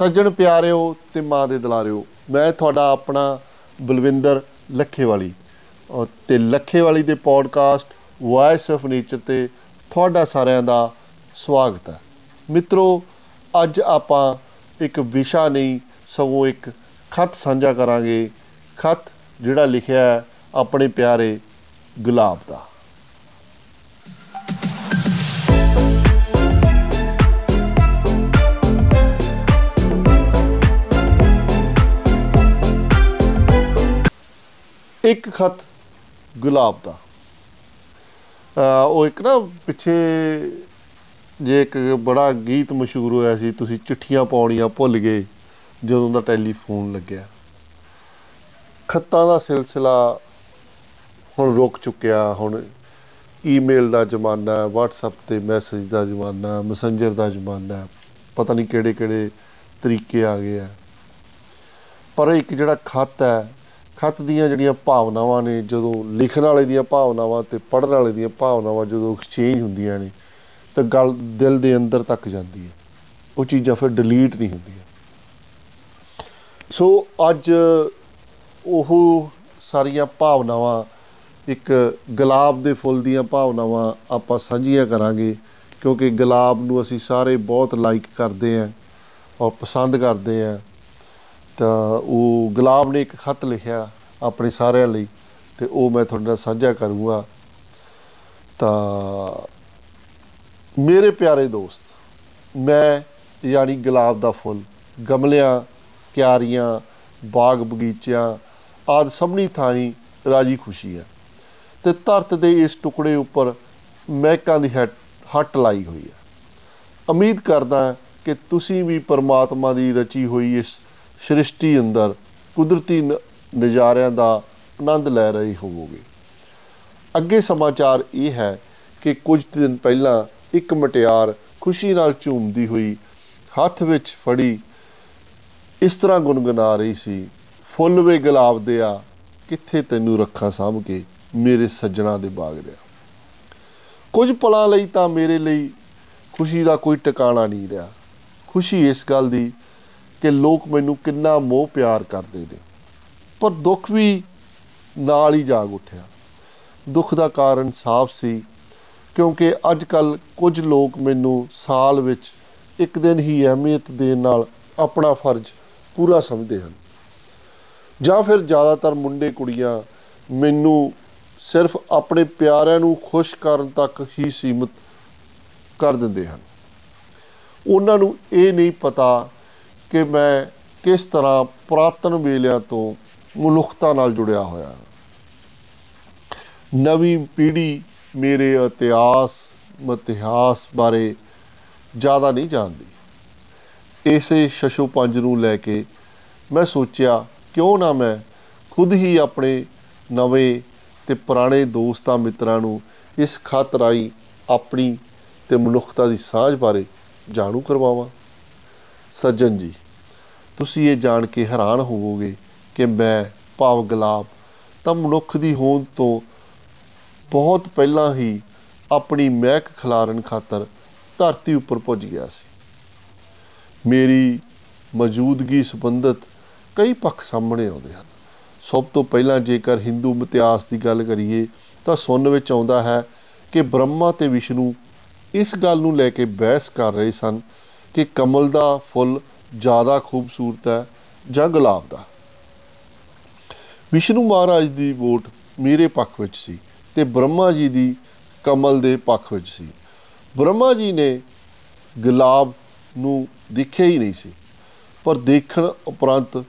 ਸੱਜਣ ਪਿਆਰਿਓ ਤੇ ਮਾਂ ਦੇ ਦੁਲਾਰਿਓ, ਮੈਂ ਤੁਹਾਡਾ ਆਪਣਾ ਬਲਵਿੰਦਰ ਲੱਖੇਵਾਲੀ। ਅਹ ਤੇ ਲੱਖੇਵਾਲੀ ਦੇ ਪੋਡਕਾਸਟ ਵੌਇਸ ਆਫ ਨੇਚਰ ਤੇ ਤੁਹਾਡਾ ਸਾਰਿਆਂ ਦਾ ਸਵਾਗਤ ਹੈ। ਮਿੱਤਰੋ, ਅੱਜ ਆਪਾਂ ਇੱਕ ਵਿਸ਼ਾ ਨਹੀਂ, ਸਗੋਂ ਇੱਕ ਖਤ ਸਾਂਝਾ ਕਰਾਂਗੇ। ਖਤ ਜਿਹੜਾ ਲਿਖਿਆ ਹੈ ਆਪਣੇ ਪਿਆਰੇ ਗੁਲਾਬ ਦਾ। ਇੱਕ ਖਤ ਗੁਲਾਬ ਦਾ। ਅਹ ਉਹ ਇੱਕ ਨਾ ਪਿੱਛੇ ਜੇ ਇੱਕ ਬੜਾ ਗੀਤ ਮਸ਼ਹੂਰ ਹੋਇਆ ਸੀ, ਤੁਸੀਂ ਚਿੱਠੀਆਂ ਪਾਉਣੀਆਂ ਭੁੱਲ ਗਏ ਜਦੋਂ ਦਾ ਟੈਲੀਫੋਨ ਲੱਗਿਆ। ਖੱਤਾਂ ਦਾ ਸਿਲਸਿਲਾ ਹੁਣ ਰੁਕ ਚੁੱਕਿਆ, ਹੁਣ ਈਮੇਲ ਦਾ ਜ਼ਮਾਨਾ ਹੈ WhatsApp ਤੇ ਮੈਸੇਜ ਦਾ ਜ਼ਮਾਨਾ ਹੈ ਮੈਸੇਂਜਰ ਦਾ ਜ਼ਮਾਨਾ ਹੈ ਪਤਾ ਨਹੀਂ ਕਿਹੜੇ ਕਿਹੜੇ ਤਰੀਕੇ ਆ ਗਏ ਆ। ਪਰ ਇੱਕ ਜਿਹੜਾ ਖਤ ਹੈ ਖਤ ਦੀਆਂ ਜਿਹੜੀਆਂ ਭਾਵਨਾਵਾਂ ਨੇ, ਜਦੋਂ ਲਿਖਣ ਵਾਲੇ ਦੀਆਂ ਭਾਵਨਾਵਾਂ ਤੇ ਪੜ੍ਹਨ ਵਾਲੇ ਦੀਆਂ ਭਾਵਨਾਵਾਂ ਜਦੋਂ ਐਕਸਚੇਂਜ ਹੁੰਦੀਆਂ ਨੇ, ਤਾਂ ਗੱਲ ਦਿਲ ਦੇ ਅੰਦਰ ਤੱਕ ਜਾਂਦੀ ਹੈ। ਉਹ ਚੀਜ਼ਾਂ ਫਿਰ ਡਿਲੀਟ ਨਹੀਂ ਹੁੰਦੀਆਂ। ਸੋ ਅੱਜ ਉਹ ਸਾਰੀਆਂ ਭਾਵਨਾਵਾਂ, ਇੱਕ ਗੁਲਾਬ ਦੇ ਫੁੱਲ ਦੀਆਂ ਭਾਵਨਾਵਾਂ ਆਪਾਂ ਸਾਂਝੀਆਂ ਕਰਾਂਗੇ, ਕਿਉਂਕਿ ਗੁਲਾਬ ਨੂੰ ਅਸੀਂ ਸਾਰੇ ਬਹੁਤ ਲਾਈਕ ਕਰਦੇ ਆਂ ਔਰ ਪਸੰਦ ਕਰਦੇ ਆਂ ਤਾਂ ਉਹ ਗੁਲਾਬ ਨੇ ਇੱਕ ਖਤ ਲਿਖਿਆ ਆਪਣੇ ਸਾਰਿਆਂ ਲਈ ਤੇ ਉਹ ਮੈਂ ਤੁਹਾਡੇ ਨਾਲ ਸਾਂਝਾ ਕਰੂੰਗਾ। ਤਾਂ ਮੇਰੇ ਪਿਆਰੇ ਦੋਸਤ, ਮੈਂ ਯਾਨੀ ਗੁਲਾਬ ਦਾ ਫੁੱਲ, ਗਮਲਿਆਂ, ਕਿਆਰੀਆਂ, ਬਾਗ ਬਗੀਚਿਆਂ ਆਦਿ ਸਭਨੀ ਥਾਈਂ ਰਾਜੀ ਖੁਸ਼ੀ ਹੈ। ਤੇ ਧਰਤ ਦੇ ਇਸ ਟੁਕੜੇ ਉੱਪਰ ਮਹਿਕਾਂ ਦੀ ਹੱਟ ਹੱਟ ਲਾਈ ਹੋਈ ਹੈ। ਉਮੀਦ ਕਰਦਾ ਕਿ ਤੁਸੀਂ ਵੀ ਪਰਮਾਤਮਾ ਦੀ ਰਚੀ ਹੋਈ ਇਸ ਸ੍ਰਿਸ਼ਟੀ ਅੰਦਰ ਕੁਦਰਤੀ ਨ- ਨਜ਼ਾਰਿਆਂ ਦਾ ਆਨੰਦ ਲੈ ਰਹੇ ਹੋਵੋਗੇ। ਅੱਗੇ ਸਮਾਚਾਰ ਇਹ ਹੈ ਕਿ ਕੁਝ ਦਿਨ ਪਹਿਲਾਂ ਇੱਕ ਮਟਿਆਰ ਖੁਸ਼ੀ ਨਾਲ ਝੂਮਦੀ ਹੋਈ ਹੱਥ ਵਿੱਚ ਫੜੀ ਇਸ ਤਰ੍ਹਾਂ ਗੁੰਗੁਣਾ ਰਹੀ ਸੀ, ਫੁੱਲ ਵੇ ਗੁਲਾਬ ਦਿਆ, ਕਿੱਥੇ ਤੈਨੂੰ ਰੱਖਾਂ ਸਾਂਭ ਕੇ, ਮੇਰੇ ਸੱਜਣਾ ਦੇ ਬਾਗ ਦਿਆ। ਕੁਝ ਪਲਾਂ ਲਈ ਤਾਂ ਮੇਰੇ ਲਈ ਖੁਸ਼ੀ ਦਾ ਕੋਈ ਟਿਕਾਣਾ ਨਹੀਂ ਰਿਹਾ। ਖੁਸ਼ੀ ਇਸ ਗੱਲ ਦੀ ਕਿ ਲੋਕ ਮੈਨੂੰ ਕਿੰਨਾ ਮੋਹ ਪਿਆਰ ਕਰਦੇ ਨੇ। ਪਰ ਦੁੱਖ ਵੀ ਨਾਲ ਹੀ ਜਾਗ ਉੱਠਿਆ। ਦੁੱਖ ਦਾ ਕਾਰਨ ਸਾਫ਼ ਸੀ, ਕਿਉਂਕਿ ਅੱਜ ਕੱਲ ਕੁਝ ਲੋਕ ਮੈਨੂੰ ਸਾਲ ਵਿੱਚ ਇੱਕ ਦਿਨ ਹੀ ਅਹਿਮੀਅਤ ਦੇਣ ਨਾਲ ਆਪਣਾ ਫਰਜ਼ ਪੂਰਾ ਸਮਝਦੇ ਹਨ। ਜਾਂ ਫਿਰ ਜ਼ਿਆਦਾਤਰ ਮੁੰਡੇ ਕੁੜੀਆਂ ਮੈਨੂੰ ਸਿਰਫ ਆਪਣੇ ਪਿਆਰਿਆਂ ਨੂੰ ਖੁਸ਼ ਕਰਨ ਤੱਕ ਹੀ ਸੀਮਿਤ ਕਰ ਦਿੰਦੇ ਹਨ। ਉਹਨਾਂ ਨੂੰ ਇਹ ਨਹੀਂ ਪਤਾ ਕਿ ਮੈਂ ਕਿਸ ਤਰ੍ਹਾਂ ਪੁਰਾਤਨ ਵੇਲਿਆਂ ਤੋਂ ਮਨੁੱਖਤਾ ਨਾਲ ਜੁੜਿਆ ਹੋਇਆ ਹਾਂ। ਨਵੀਂ ਪੀੜ੍ਹੀ ਮੇਰੇ ਇਤਿਹਾਸ ਇਤਿਹਾਸ ਬਾਰੇ ਜ਼ਿਆਦਾ ਨਹੀਂ ਜਾਣਦੀ। ਇਸੇ ਸ਼ਸ਼ੋ ਪੰਜ ਨੂੰ ਲੈ ਕੇ ਮੈਂ ਸੋਚਿਆ, ਕਿਉਂ ਨਾ ਮੈਂ ਖੁਦ ਹੀ ਆਪਣੇ ਨਵੇਂ ਤੇ ਪੁਰਾਣੇ ਦੋਸਤਾਂ ਮਿੱਤਰਾਂ ਨੂੰ ਇਸ ਖਤ ਰਾਹੀਂ ਆਪਣੀ ਤੇ ਮਨੁੱਖਤਾ ਦੀ ਸਾਂਝ ਬਾਰੇ ਜਾਣੂ ਕਰਵਾਵਾਂ। ਸੱਜਣ ਜੀ ਤੁਸੀਂ ਇਹ ਜਾਣ ਕੇ ਹੈਰਾਨ ਹੋਵੋਗੇ ਕਿ ਮੈਂ ਭਾਵ ਗੁਲਾਬ ਤਾਂ ਮਨੁੱਖ ਦੀ ਹੋਂਦ ਤੋਂ ਬਹੁਤ ਪਹਿਲਾਂ ਹੀ ਆਪਣੀ ਮਹਿਕ ਖਿਲਾਰਨ ਖਾਤਰ ਧਰਤੀ ਉੱਪਰ ਪੁੱਜ ਗਿਆ ਸੀ। ਮੇਰੀ ਮੌਜੂਦਗੀ ਸੰਬੰਧਿਤ ਕਈ ਪੱਖ ਸਾਹਮਣੇ ਆਉਂਦੇ ਹਨ। ਸਭ ਤੋਂ ਪਹਿਲਾਂ ਜੇਕਰ ਹਿੰਦੂ ਇਤਿਹਾਸ ਦੀ ਗੱਲ ਕਰੀਏ ਤਾਂ ਸੁਣਨ ਵਿੱਚ ਆਉਂਦਾ ਹੈ ਕਿ ਬ੍ਰਹਮਾ ਤੇ ਵਿਸ਼ਨੂੰ ਇਸ ਗੱਲ ਨੂੰ ਲੈ ਕੇ ਬਹਿਸ ਕਰ ਰਹੇ ਸਨ ਕਿ ਕਮਲ ਦਾ ਫੁੱਲ ਜ਼ਿਆਦਾ ਖੂਬਸੂਰਤ ਹੈ ਜਾਂ ਗੁਲਾਬ ਦਾ। ਵਿਸ਼ਨੂੰ ਮਹਾਰਾਜ ਦੀ ਵੋਟ ਮੇਰੇ ਪੱਖ ਵਿੱਚ ਸੀ ਤੇ ਬ੍ਰਹਮਾ ਜੀ ਦੀ ਕਮਲ ਦੇ ਪੱਖ ਵਿੱਚ ਸੀ। ਬ੍ਰਹਮਾ ਜੀ ਨੇ ਗੁਲਾਬ ਨੂੰ ਦੇਖਿਆ ਹੀ ਨਹੀਂ ਸੀ, ਪਰ ਦੇਖਣ ਉਪਰੰਤ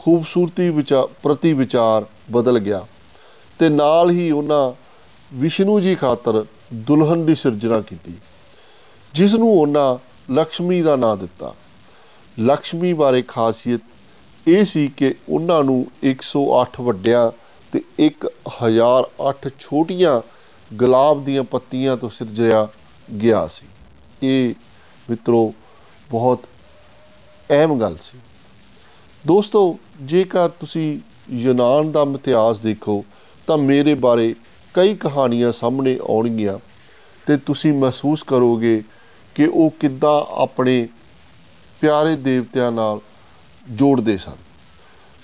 ਖੂਬਸੂਰਤੀ ਵਿਚਾਰ ਪ੍ਰਤੀ ਵਿਚਾਰ ਬਦਲ ਗਿਆ ਤੇ ਨਾਲ ਹੀ ਉਹਨਾਂ ਵਿਸ਼ਨੂੰ ਜੀ ਖਾਤਰ ਦੁਲਹਨ ਦੀ ਸਿਰਜਣਾ ਕੀਤੀ ਜਿਸ ਨੂੰ ਉਹਨਾਂ ਲక్ష్ਮੀ ਦਾ ਨਾਂ ਦਿੱਤਾ। ਲక్ష్ਮੀ ਬਾਰੇ ਖਾਸੀਅਤ ਇਹ ਸੀ ਕਿ ਉਹਨਾਂ ਨੂੰ 108 ਵੱਡਿਆਂ ਤੇ 1008 ਛੋਟੀਆਂ ਗੁਲਾਬ ਦੀਆਂ ਪੱਤੀਆਂ ਤੋਂ ਸਿਰਜਿਆ ਗਿਆ ਸੀ। ਇਹ ਮਿੱਤਰੋ ਬਹੁਤ ਅਹਿਮ ਗੱਲ ਸੀ। ਦੋਸਤੋ, ਜੇਕਰ ਤੁਸੀਂ ਯੂਨਾਨ ਦਾ ਇਤਿਹਾਸ ਦੇਖੋ, ਤਾਂ ਮੇਰੇ ਬਾਰੇ ਕਈ ਕਹਾਣੀਆਂ ਸਾਹਮਣੇ ਆਉਣਗੀਆਂ ਤੇ ਤੁਸੀਂ ਮਹਿਸੂਸ ਕਰੋਗੇ ਕਿ ਉਹ ਕਿੱਦਾਂ ਆਪਣੇ ਪਿਆਰੇ ਦੇਵਤਿਆਂ ਨਾਲ ਜੋੜਦੇ ਸਨ।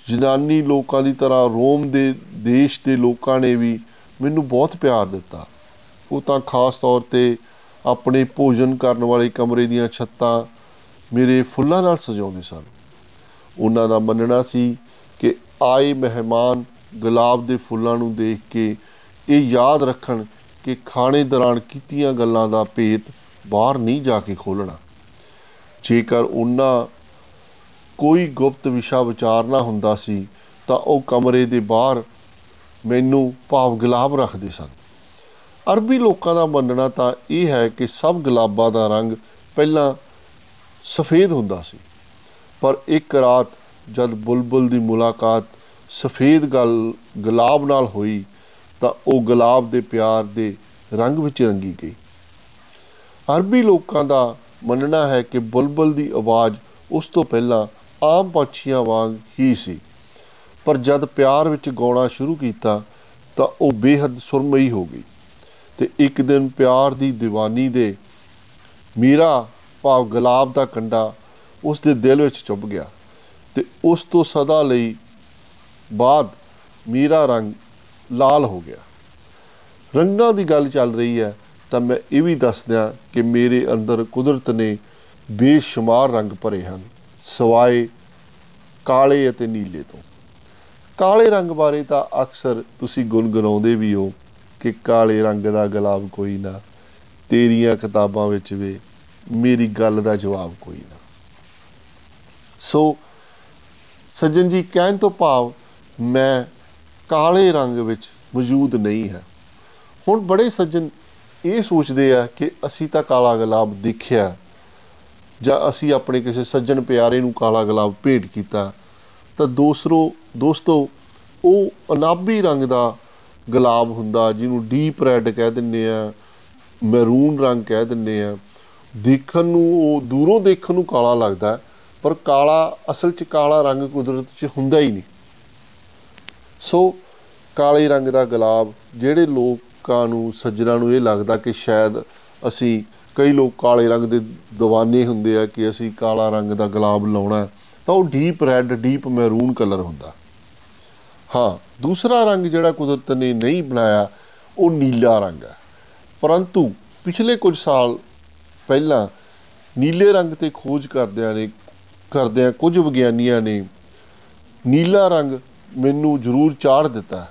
ਯੂਨਾਨੀ ਲੋਕਾਂ ਦੀ ਤਰ੍ਹਾਂ ਰੋਮ ਦੇ ਦੇਸ਼ ਦੇ ਲੋਕਾਂ ਨੇ ਵੀ ਮੈਨੂੰ ਬਹੁਤ ਪਿਆਰ ਦਿੱਤਾ। ਉਹ ਤਾਂ ਖਾਸ ਤੌਰ ਤੇ ਆਪਣੇ ਭੋਜਨ ਕਰਨ ਵਾਲੇ ਕਮਰੇ ਦੀਆਂ ਛੱਤਾਂ ਮੇਰੇ ਫੁੱਲਾਂ ਨਾਲ ਸਜਾਉਂਦੇ ਸਨ। ਉਹਨਾਂ ਦਾ ਮੰਨਣਾ ਸੀ ਕਿ ਆਏ ਮਹਿਮਾਨ ਗੁਲਾਬ ਦੇ ਫੁੱਲਾਂ ਨੂੰ ਦੇਖ ਕੇ ਇਹ ਯਾਦ ਰੱਖਣ ਕਿ ਖਾਣੇ ਦੌਰਾਨ ਕੀਤੀਆਂ ਗੱਲਾਂ ਦਾ ਭੇਤ ਬਾਹਰ ਨਹੀਂ ਜਾ ਕੇ ਖੋਲਣਾ ਜੇਕਰ ਉਹਨਾਂ ਕੋਈ ਗੁਪਤ ਵਿਸ਼ਾ ਵਿਚਾਰਨਾ ਹੁੰਦਾ ਸੀ, ਤਾਂ ਉਹ ਕਮਰੇ ਦੇ ਬਾਹਰ ਮੈਨੂੰ ਭਾਵ ਗੁਲਾਬ ਰੱਖਦੇ ਸਨ। ਅਰਬੀ ਲੋਕਾਂ ਦਾ ਮੰਨਣਾ ਤਾਂ ਇਹ ਹੈ ਕਿ ਸਭ ਗੁਲਾਬਾਂ ਦਾ ਰੰਗ ਪਹਿਲਾਂ ਸਫੇਦ ਹੁੰਦਾ ਸੀ, ਪਰ ਇੱਕ ਰਾਤ ਜਦ ਬੁਲਬੁਲ ਦੀ ਮੁਲਾਕਾਤ ਸਫੇਦ ਗਲ, ਗੁਲਾਬ ਨਾਲ ਹੋਈ, ਤਾਂ ਉਹ ਗੁਲਾਬ ਦੇ ਪਿਆਰ ਦੇ ਰੰਗ ਵਿੱਚ ਰੰਗੀ ਗਈ। ਅਰਬੀ ਲੋਕਾਂ ਦਾ ਮੰਨਣਾ ਹੈ ਕਿ ਬੁਲਬੁਲ ਦੀ ਆਵਾਜ਼ ਉਸ ਤੋਂ ਪਹਿਲਾਂ ਆਮ ਪੰਛੀਆਂ ਵਾਂਗ ਹੀ ਸੀ। ਪਰ ਜਦ ਪਿਆਰ ਵਿੱਚ ਗਾਉਣਾ ਸ਼ੁਰੂ ਕੀਤਾ, ਤਾਂ ਉਹ ਬੇਹੱਦ ਸੁਰਮਈ ਹੋ ਗਈ ਤੇ ਇੱਕ ਦਿਨ ਪਿਆਰ ਦੀ دیਵਾਨੀ ਦੇ ਮੀਰਾ ਭਾਵ ਗੁਲਾਬ ਦਾ ਕੰਡਾ ਉਸ ਦੇ ਦਿਲ ਵਿੱਚ ਚੁੱਭ ਗਿਆ ਤੇ ਉਸ ਤੋਂ ਸਦਾ ਲਈ ਬਾਅਦ ਮੀਰਾ ਰੰਗ ਲਾਲ ਹੋ ਗਿਆ। ਰੰਗਾਂ ਦੀ ਗੱਲ ਚੱਲ ਰਹੀ ਹੈ ਤਾਂ ਮੈਂ ਇਹ ਵੀ ਦੱਸ ਦਿਆਂ ਕਿ ਮੇਰੇ ਅੰਦਰ ਕੁਦਰਤ ਨੇ ਬੇਸ਼ੁਮਾਰ ਰੰਗ ਭਰੇ ਹਨ, ਸਵਾਏ ਕਾਲੇ ਅਤੇ ਨੀਲੇ ਤੋਂ। ਕਾਲੇ ਰੰਗ ਬਾਰੇ ਤਾਂ ਅਕਸਰ ਤੁਸੀਂ ਗੁੰਗਣਾਉਂਦੇ ਵੀ ਹੋ ਕਿ ਕਾਲੇ ਰੰਗ ਦਾ ਗੁਲਾਬ ਕੋਈ ਨਾ, ਤੇਰੀਆਂ ਕਿਤਾਬਾਂ ਵਿੱਚ ਵੀ ਮੇਰੀ ਗੱਲ ਦਾ ਜਵਾਬ ਕੋਈ ਨਾ। ਸੋ ਸੱਜਣ ਜੀ, ਕਹਿਣ ਤੋਂ ਭਾਵ ਮੈਂ ਕਾਲੇ ਰੰਗ ਵਿੱਚ ਮੌਜੂਦ ਨਹੀਂ ਹੈ। ਹੁਣ ਬੜੇ ਸੱਜਣ ਇਹ ਸੋਚਦੇ ਆ ਕਿ ਅਸੀਂ ਤਾਂ ਕਾਲਾ ਗੁਲਾਬ ਦੇਖਿਆ, ਜਾਂ ਅਸੀਂ ਆਪਣੇ ਕਿਸੇ ਸੱਜਣ ਪਿਆਰੇ ਨੂੰ ਕਾਲਾ ਗੁਲਾਬ ਭੇਟ ਕੀਤਾ, ਤਾਂ ਦੂਸਰੋ, ਦੋਸਤੋ, ਉਹ ਅਨਾਬੀ ਰੰਗ ਦਾ ਗੁਲਾਬ ਹੁੰਦਾ, ਜਿਹਨੂੰ ਡੀਪ ਰੈੱਡ ਕਹਿ ਦਿੰਦੇ ਆ ਮੈਰੂਨ ਰੰਗ ਕਹਿ ਦਿੰਦੇ ਆ। ਦੇਖਣ ਨੂੰ, ਉਹ ਦੂਰੋਂ ਦੇਖਣ ਨੂੰ ਕਾਲਾ ਲੱਗਦਾ, ਪਰ ਕਾਲਾ, ਅਸਲ 'ਚ ਕਾਲਾ ਰੰਗ ਕੁਦਰਤ 'ਚ ਹੁੰਦਾ ਹੀ ਨਹੀਂ। ਸੋ, ਕਾਲੇ ਰੰਗ ਦਾ ਗੁਲਾਬ, ਜਿਹੜੇ ਲੋਕਾਂ ਨੂੰ, ਸੱਜਣਾ ਨੂੰ ਇਹ ਲੱਗਦਾ ਕਿ ਸ਼ਾਇਦ ਅਸੀਂ ਕਈ ਲੋਕ ਕਾਲੇ ਰੰਗ ਦੇ دیਵਾਨੇ ਹੁੰਦੇ ਆ ਕਿ ਅਸੀਂ ਕਾਲਾ ਰੰਗ ਦਾ ਗੁਲਾਬ ਲਾਉਣਾ ਤਾਂ ਉਹ deep red, deep maroon colour ਹੁੰਦਾ। ਹਾਂ, ਦੂਸਰਾ ਰੰਗ ਜਿਹੜਾ ਕੁਦਰਤ ਨੇ ਨਹੀਂ ਬਣਾਇਆ, ਉਹ ਨੀਲਾ ਰੰਗ ਹੈ। ਪਰੰਤੂ ਪਿਛਲੇ ਕੁਝ ਸਾਲ ਪਹਿਲਾਂ ਨੀਲੇ ਰੰਗ ਤੇ ਖੋਜ ਕਰਦਿਆਂ ਨੇ, ਕਰਦਿਆਂ ਕੁਝ ਵਿਗਿਆਨੀਆਂ ਨੇ ਨੀਲਾ ਰੰਗ ਮੈਨੂੰ ਜ਼ਰੂਰ ਚਾੜ ਦਿੱਤਾ,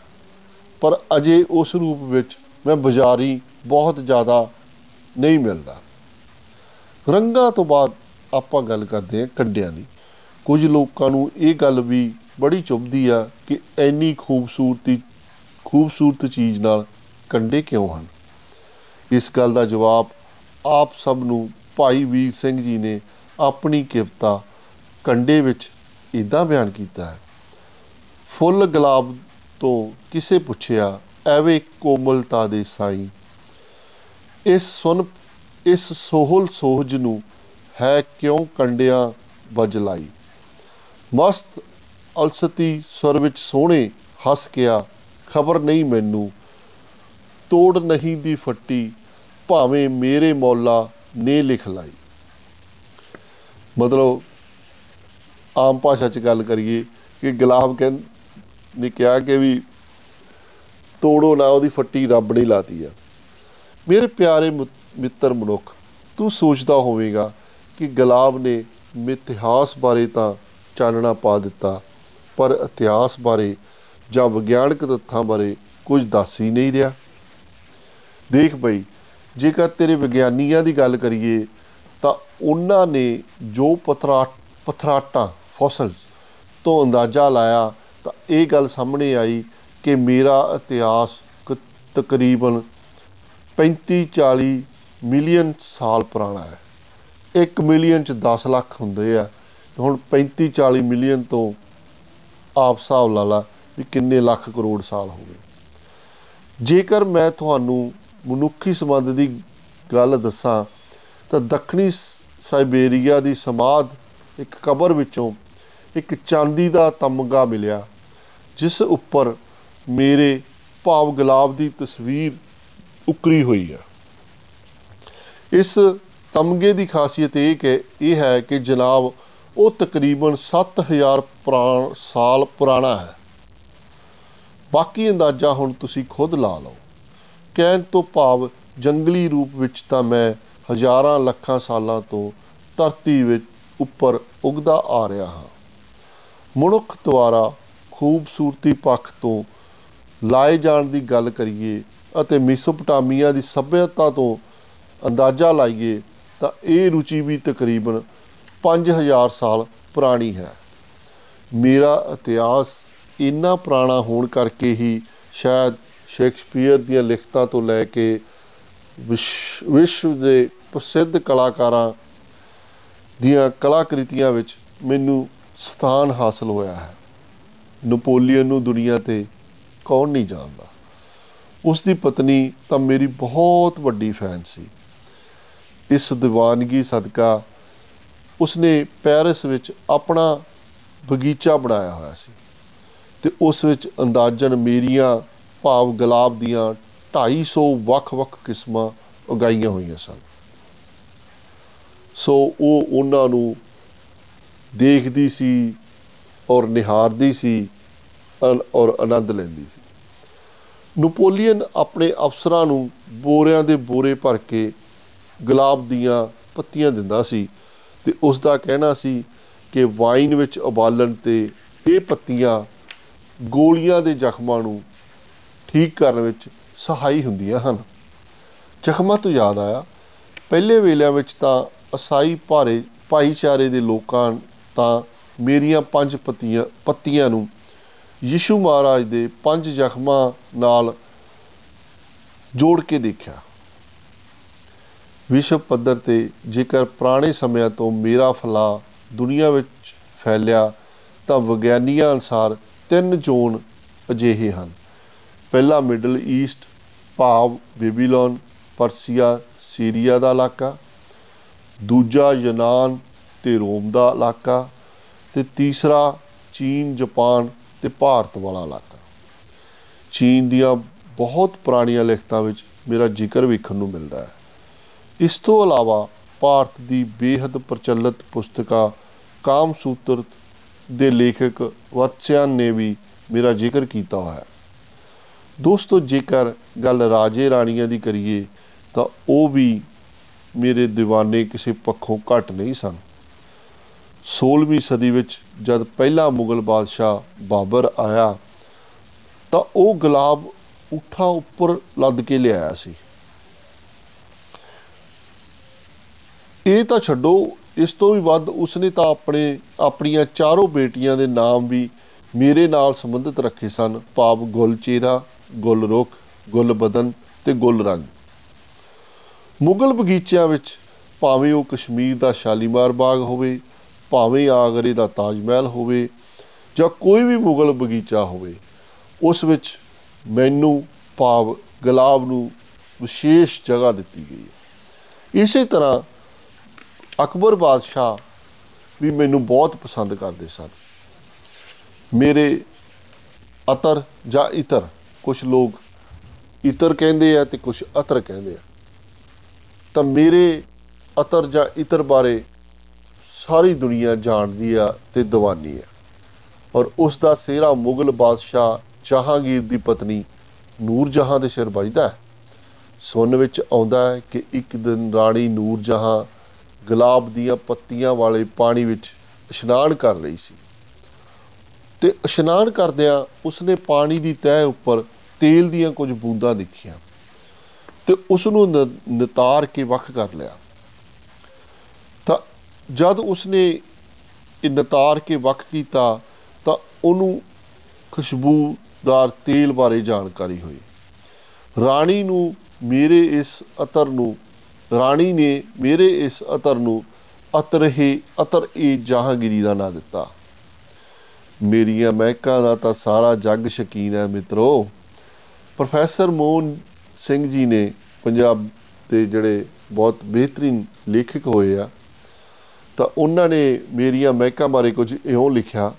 ਪਰ ਅਜੇ ਉਸ ਰੂਪ ਵਿੱਚ ਮੈਂ ਬਾਜ਼ਾਰੀ ਬਹੁਤ ਜ਼ਿਆਦਾ ਨਹੀਂ ਮਿਲਦਾ। ਰੰਗਾਂ ਤੋਂ ਬਾਅਦ ਆਪਾਂ ਗੱਲ ਕਰਦੇ ਹਾਂ ਕੰਡਿਆਂ ਦੀ। ਕੁਝ ਲੋਕਾਂ ਨੂੰ ਇਹ ਗੱਲ ਵੀ ਬੜੀ ਚੁੱਭਦੀ ਆ ਕਿ ਐਨੀ ਖੂਬਸੂਰਤੀ, ਖੂਬਸੂਰਤ ਚੀਜ਼ ਨਾਲ ਕੰਡੇ ਕਿਉਂ ਹਨ? ਇਸ ਗੱਲ ਦਾ ਜਵਾਬ ਆਪ ਸਭ ਨੂੰ ਭਾਈ ਵੀਰ ਸਿੰਘ ਜੀ ਨੇ ਆਪਣੀ ਕਿਵਤਾ ਕੰਡੇ ਵਿੱਚ ਇਦਾਂ ਬਿਆਨ ਕੀਤਾ ਹੈ। ਫੁੱਲ ਗੁਲਾਬ ਤੋਂ ਕਿਸੇ ਪੁੱਛਿਆ ਐਵੇਂ ਕੋਮਲਤਾ ਦੇ ਸਾਈ। ਇਸ ਸੁਨ, ਇਸ ਸੋਹਲ ਸੋਹਜ ਨੂੰ ਹੈ ਕਿਉਂ ਕੰਡਿਆਂ ਵਜ ਲਾਈ ਮਸਤ ਅਲਸਤੀ ਸੁਰ ਵਿੱਚ ਸੋਹਣੇ ਹੱਸ ਗਿਆ ਖਬਰ ਨਹੀਂ ਮੈਨੂੰ। ਤੋੜ ਨਹੀਂ ਦੀ ਫੱਟੀ, ਭਾਵੇਂ ਮੇਰੇ ਮੌਲਾ ਨੇ ਲਿਖ ਲਾਈ। ਮਤਲਬ, ਆਮ ਭਾਸ਼ਾ 'ਚ ਗੱਲ ਕਰੀਏ ਕਿ ਗੁਲਾਬ ਕਹਿੰ, ਨੇ ਕਿਹਾ ਕਿ ਵੀ ਤੋੜੋ ਨਾ, ਉਹਦੀ ਫੱਟੀ ਰੱਬ ਨੇ ਲਾਤੀ ਆ। ਮੇਰੇ ਪਿਆਰੇ ਮਿੱਤਰ ਮਨੁੱਖ, ਤੂੰ ਸੋਚਦਾ ਹੋਵੇਗਾ ਕਿ ਗੁਲਾਬ ਨੇ ਮਿਥਿਹਾਸ ਬਾਰੇ ਤਾਂ ਚਾਨਣਾ ਪਾ ਦਿੱਤਾ, ਪਰ ਇਤਿਹਾਸ ਬਾਰੇ ਜਾਂ ਵਿਗਿਆਨਕ ਤੱਥਾਂ ਬਾਰੇ ਕੁਝ ਦੱਸ ਹੀ ਨਹੀਂ ਰਿਹਾ। ਦੇਖ ਬਈ, ਜੇਕਰ ਤੇਰੇ ਵਿਗਿਆਨੀਆਂ ਦੀ ਗੱਲ ਕਰੀਏ, ਤਾਂ ਉਹਨਾਂ ਨੇ ਜੋ ਪਥਰਾ, ਪਥਰਾਟਾਂ ਫੋਸਲਸ ਤੋਂ ਅੰਦਾਜ਼ਾ ਲਾਇਆ, ਤਾਂ ਇਹ ਗੱਲ ਸਾਹਮਣੇ ਆਈ ਕਿ ਮੇਰਾ ਇਤਿਹਾਸ ਤਕਰੀਬਨ 35 40 ਮਿਲੀਅਨ ਸਾਲ ਪੁਰਾਣਾ ਹੈ। 1 ਮਿਲੀਅਨ ਚ 10 ਲੱਖ ਹੁੰਦੇ ਆ। ਹੁਣ 35 40 ਮਿਲੀਅਨ ਤੋਂ ਆਪ ਹਿਸਾਬ ਲਾ ਲਾ ਵੀ ਕਿੰਨੇ ਲੱਖ ਕਰੋੜ ਸਾਲ ਹੋ ਗਏ। ਜੇਕਰ ਮੈਂ ਤੁਹਾਨੂੰ ਮਨੁੱਖੀ ਸੰਬੰਧ ਦੀ ਗੱਲ ਦੱਸਾਂ, ਤਾਂ ਦੱਖਣੀ ਸਾਈਬੇਰੀਆ ਦੀ ਸਮਾਧ ਇੱਕ ਕਬਰ ਵਿੱਚੋਂ ਇੱਕ ਚਾਂਦੀ ਦਾ ਤਮਗਾ ਮਿਲਿਆ, ਜਿਸ ਉੱਪਰ ਮੇਰੇ ਭਾਵ ਗੁਲਾਬ ਦੀ ਤਸਵੀਰ ਉਕਰੀ ਹੋਈ ਹੈ। ਇਸ ਤਮਗੇ ਦੀ ਖਾਸੀਅਤ ਇਹ ਕਿ, ਇਹ ਹੈ ਕਿ ਜਨਾਬ, ਉਹ ਤਕਰੀਬਨ 7000 ਪੁਰਾਣ, ਸਾਲ ਪੁਰਾਣਾ ਹੈ। ਬਾਕੀ ਅੰਦਾਜ਼ਾ ਹੁਣ ਤੁਸੀਂ ਖੁਦ ਲਾ ਲਓ। ਕਹਿਣ ਤੋਂ ਭਾਵ ਜੰਗਲੀ ਰੂਪ ਵਿੱਚ ਤਾਂ ਮੈਂ ਹਜ਼ਾਰਾਂ ਲੱਖਾਂ ਸਾਲਾਂ ਤੋਂ ਧਰਤੀ ਵਿੱਚ ਉੱਪਰ ਉਗਦਾ ਆ ਰਿਹਾ ਹਾਂ। ਮਨੁੱਖ ਦੁਆਰਾ ਖੂਬਸੂਰਤੀ ਪੱਖ ਤੋਂ ਲਾਏ ਜਾਣ ਦੀ ਗੱਲ ਕਰੀਏ ਅਤੇ ਮਿਸੋਪਟਾਮੀਆ ਦੀ ਸਭਿਅਤਾ ਤੋਂ ਅੰਦਾਜ਼ਾ ਲਾਈਏ ਤਾਂ ਇਹ ਰੁਚੀ ਵੀ ਤਕਰੀਬਨ 5000 ਸਾਲ ਪੁਰਾਣੀ ਹੈ। ਮੇਰਾ ਇਤਿਹਾਸ ਇੰਨਾ ਪੁਰਾਣਾ ਹੋਣ ਕਰਕੇ ਹੀ ਸ਼ਾਇਦ ਸ਼ੇਕਸਪੀਅਰ ਦੀਆਂ ਲਿਖਤਾਂ ਤੋਂ ਲੈ ਕੇ ਵਿਸ਼- ਵਿਸ਼ਵ ਦੇ ਪ੍ਰਸਿੱਧ ਕਲਾਕਾਰਾਂ ਦੀਆਂ ਕਲਾਕ੍ਰਿਤੀਆਂ ਵਿੱਚ ਮੈਨੂੰ ਸਥਾਨ ਹਾਸਲ ਹੋਇਆ ਹੈ। ਨਪੋਲੀਅਨ ਨੂੰ ਦੁਨੀਆ ਤੇ ਕੌਣ ਨਹੀਂ ਜਾਣਦਾ। ਉਸ ਦੀ ਪਤਨੀ ਤਾਂ ਮੇਰੀ ਬਹੁਤ ਵੱਡੀ ਫੈਨ ਸੀ। ਇਸ ਦੀਵਾਨਗੀ ਸਦਕਾ ਉਸਨੇ ਪੈਰਿਸ ਵਿੱਚ ਆਪਣਾ ਬਗੀਚਾ ਬਣਾਇਆ ਹੋਇਆ ਸੀ ਤੇ ਉਸ ਵਿੱਚ ਅੰਦਾਜ਼ਨ ਮੇਰੀਆਂ ਭਾਵ ਗੁਲਾਬ ਦੀਆਂ 250 ਵੱਖ-ਵੱਖ ਕਿਸਮਾਂ ਉਗਾਈਆਂ ਹੋਈਆਂ ਸਨ। ਸੋ ਉਹ ਉਹਨਾਂ ਨੂੰ ਦੇਖਦੀ ਸੀ ਔਰ ਨਿਹਾਰਦੀ ਸੀ ਅਨ- ਔਰ ਆਨੰਦ ਲੈਂਦੀ ਸੀ। ਨਪੋਲੀਅਨ ਆਪਣੇ ਅਫਸਰਾਂ ਨੂੰ ਬੋਰਿਆਂ ਦੇ ਬੋਰੇ ਭਰ ਕੇ ਗੁਲਾਬ ਦੀਆਂ ਪੱਤੀਆਂ ਦਿੰਦਾ ਸੀ ਤੇ ਉਸ ਦਾ ਕਹਿਣਾ ਸੀ ਕਿ ਵਾਈਨ ਵਿੱਚ ਉਬਾਲਣ ਤੇ ਇਹ ਪੱਤੀਆਂ ਗੋਲੀਆਂ ਦੇ ਜ਼ਖਮਾਂ ਨੂੰ ਠੀਕ ਕਰਨ ਵਿੱਚ ਸਹਾਈ ਹੁੰਦੀਆਂ ਹਨ। ਜ਼ਖਮਾਂ ਤੋਂ ਯਾਦ ਆਇਆ, ਪਹਿਲੇ ਵੇਲਿਆਂ ਵਿੱਚ ਤਾਂ ਅਸਾਈ ਭਾਰੇ ਭਾਈਚਾਰੇ ਦੇ ਲੋਕਾਂ ਤਾਂ ਮੇਰੀਆਂ ਪੰਜ ਪੱਤੀਆਂ ਪੱਤੀਆਂ ਨੂੰ ਯਿਸੂ ਮਹਾਰਾਜ ਦੇ ਪੰਜ ਜ਼ਖਮਾਂ ਨਾਲ ਜੋੜ ਕੇ ਦੇਖਿਆ। ਵਿਸ਼ਵ ਪੱਧਰ ਤੇ ਜੇਕਰ ਪੁਰਾਣੇ ਸਮਿਆਂ ਤੋਂ ਮੇਰਾ ਫੈਲਾਅ ਦੁਨੀਆ ਵਿੱਚ ਫੈਲਿਆ, ਤਾਂ ਵਿਗਿਆਨੀਆਂ ਅਨੁਸਾਰ ਤਿੰਨ ਜ਼ੋਨ ਅਜਿਹੇ ਹਨ। ਪਹਿਲਾ ਮਿਡਲ ਈਸਟ, ਭਾਵ ਬੇਬੀਲੋਨ, ਪਰਸੀਆ, ਸੀਰੀਆ ਦਾ ਇਲਾਕਾ। ਦੂਜਾ ਯੂਨਾਨ ਤੇ ਰੋਮ ਦਾ ਇਲਾਕਾ। ਤੇ ਤੀਸਰਾ ਚੀਨ, ਜਾਪਾਨ ਤੇ ਭਾਰਤ ਵਾਲਾ ਇਲਾਕਾ। ਚੀਨ ਦੀਆਂ ਬਹੁਤ ਪੁਰਾਣੀਆਂ ਲਿਖਤਾਂ ਵਿੱਚ ਮੇਰਾ ਜ਼ਿਕਰ ਵੇਖਣ ਨੂੰ ਮਿਲਦਾ ਹੈ। ਇਸ ਤੋਂ ਇਲਾਵਾ ਭਾਰਤ ਦੀ ਬੇਹੱਦ ਪ੍ਰਚਲਿਤ ਪੁਸਤਕਾ ਕਾਮਸੂਤਰ ਦੇ ਲੇਖਕ ਵਤਸਿਆਨ ਨੇ ਵੀ ਮੇਰਾ ਜ਼ਿਕਰ ਕੀਤਾ ਹੋਇਆ ਹੈ। ਦੋਸਤੋ, ਜੇਕਰ ਗੱਲ ਰਾਜੇ ਰਾਣੀਆਂ ਦੀ ਕਰੀਏ ਤਾਂ ਉਹ ਵੀ ਮੇਰੇ دیਵਾਨੇ ਕਿਸੇ ਪੱਖੋਂ ਘੱਟ ਨਹੀਂ ਸਨ। 16ਵੀਂ ਸਦੀ ਵਿੱਚ ਜਦ ਪਹਿਲਾ ਮੁਗਲ ਬਾਦਸ਼ਾਹ ਬਾਬਰ ਆਇਆ, ਤਾਂ ਉਹ ਗੁਲਾਬ ਉਠਾਂ ਉੱਪਰ ਲੱਦ ਕੇ ਲਿਆਇਆ ਸੀ। ਇਹ ਤਾਂ ਛੱਡੋ, ਇਸ ਤੋਂ ਵੀ ਵੱਧ ਉਸਨੇ ਤਾਂ ਆਪਣੇ, ਆਪਣੀਆਂ ਚਾਰੋਂ ਬੇਟੀਆਂ ਦੇ ਨਾਮ ਵੀ ਮੇਰੇ ਨਾਲ ਸੰਬੰਧਿਤ ਰੱਖੇ ਸਨ। ਭਾਵ ਗੁਲਚੇਰਾ ਗੁਲਰੁਖ ਗੁਲਬਦਨ ਤੇ ਗੁਲਰੰਗ ਮੁਗਲ ਬਗੀਚਿਆਂ ਵਿੱਚ ਭਾਵੇਂ ਉਹ ਕਸ਼ਮੀਰ ਦਾ ਸ਼ਾਲੀਮਾਰ ਬਾਗ ਹੋਵੇ ਭਾਵੇਂ ਆਗਰੇ ਦਾ ਤਾਜ ਮਹਿਲ ਹੋਵੇ ਜਾਂ ਕੋਈ ਵੀ ਮੁਗਲ ਬਗੀਚਾ ਹੋਵੇ, ਉਸ ਵਿੱਚ ਮੈਨੂੰ ਭਾਵ ਗੁਲਾਬ ਨੂੰ ਵਿਸ਼ੇਸ਼ ਜਗ੍ਹਾ ਦਿੱਤੀ ਗਈ ਹੈ। ਇਸੇ ਤਰ੍ਹਾਂ ਅਕਬਰ ਬਾਦਸ਼ਾਹ ਵੀ ਮੈਨੂੰ ਬਹੁਤ ਪਸੰਦ ਕਰਦੇ ਸਨ। ਮੇਰੇ ਅਤਰ ਜਾਂ ਇਤਰ ਕੁਝ ਲੋਕ ਇਤਰ ਕਹਿੰਦੇ ਆ ਤੇ ਕੁਝ ਅਤਰ ਕਹਿੰਦੇ ਆ। ਤਾਂ ਮੇਰੇ ਅਤਰ ਜਾਂ ਇਤਰ ਬਾਰੇ ਸਾਰੀ ਦੁਨੀਆ ਜਾਣਦੀ ਆ ਤੇ ਦੀਵਾਨੀ ਆ। ਔਰ ਉਸ ਦਾ ਸਿਹਰਾ ਮੁਗਲ ਬਾਦਸ਼ਾਹ ਜਹਾਂਗੀਰ ਦੀ ਪਤਨੀ ਨੂਰ ਜਹਾਂ ਦੇ ਸਿਰ ਵੱਜਦਾ ਹੈ। ਸੁਣ ਵਿੱਚ ਆਉਂਦਾ ਹੈ ਕਿ ਇੱਕ ਦਿਨ ਰਾਣੀ ਨੂਰ ਜਹਾਂ ਗੁਲਾਬ ਦੀਆਂ ਪੱਤੀਆਂ ਵਾਲੇ ਪਾਣੀ ਵਿੱਚ ਇਸ਼ਨਾਨ ਕਰ ਰਹੀ ਸੀ। ਤੇ ਇਸ਼ਨਾਨ ਕਰਦਿਆਂ ਉਸਨੇ ਪਾਣੀ ਦੀ ਤਹਿ ਉੱਪਰ ਤੇਲ ਦੀਆਂ ਕੁਝ ਬੂੰਦਾਂ ਦੇਖੀਆਂ ਤੇ ਉਸ ਨੂੰ ਨ- ਨਿਤਾਰ ਕੇ ਵੱਖ ਕਰ ਲਿਆ। ਤਾਂ ਜਦ ਉਸਨੇ ਇਹ ਨਿਤਾਰ ਕੇ ਵੱਖ ਕੀਤਾ ਤਾਂ ਉਹਨੂੰ ਖੁਸ਼ਬੂਦਾਰ ਤੇਲ ਬਾਰੇ ਜਾਣਕਾਰੀ ਹੋਈ। ਰਾਣੀ ਨੂੰ ਮੇਰੇ ਇਸ ਅਤਰ ਨੂੰ, ਰਾਣੀ ਨੇ ਮੇਰੇ ਇਸ ਅਤਰ ਨੂੰ ਅਤਰਹੇ ਅਤਰ ਏ ਜਹਾਂਗੀਰੀ ਦਾ ਨਾਂ ਦਿੱਤਾ। ਮੇਰੀਆਂ ਮਹਿਕਾਂ ਦਾ ਤਾਂ ਸਾਰਾ ਜੱਗ ਸ਼ਕੀਨ ਹੈ ਮਿੱਤਰੋ। ਪ੍ਰੋਫੈਸਰ ਮੋਹਨ ਸਿੰਘ ਜੀ ਨੇ ਪੰਜਾਬ ਦੇ ਜਿਹੜੇ ਬਹੁਤ ਬਿਹਤਰੀਨ ਲੇਖਕ ਹੋਏ ਆ ਤਾਂ ਉਹਨਾਂ ਨੇ ਮੇਰੀਆਂ ਮਹਿਕਾਂ ਬਾਰੇ ਕੁਝ ਇਉਂ ਲਿਖਿਆ,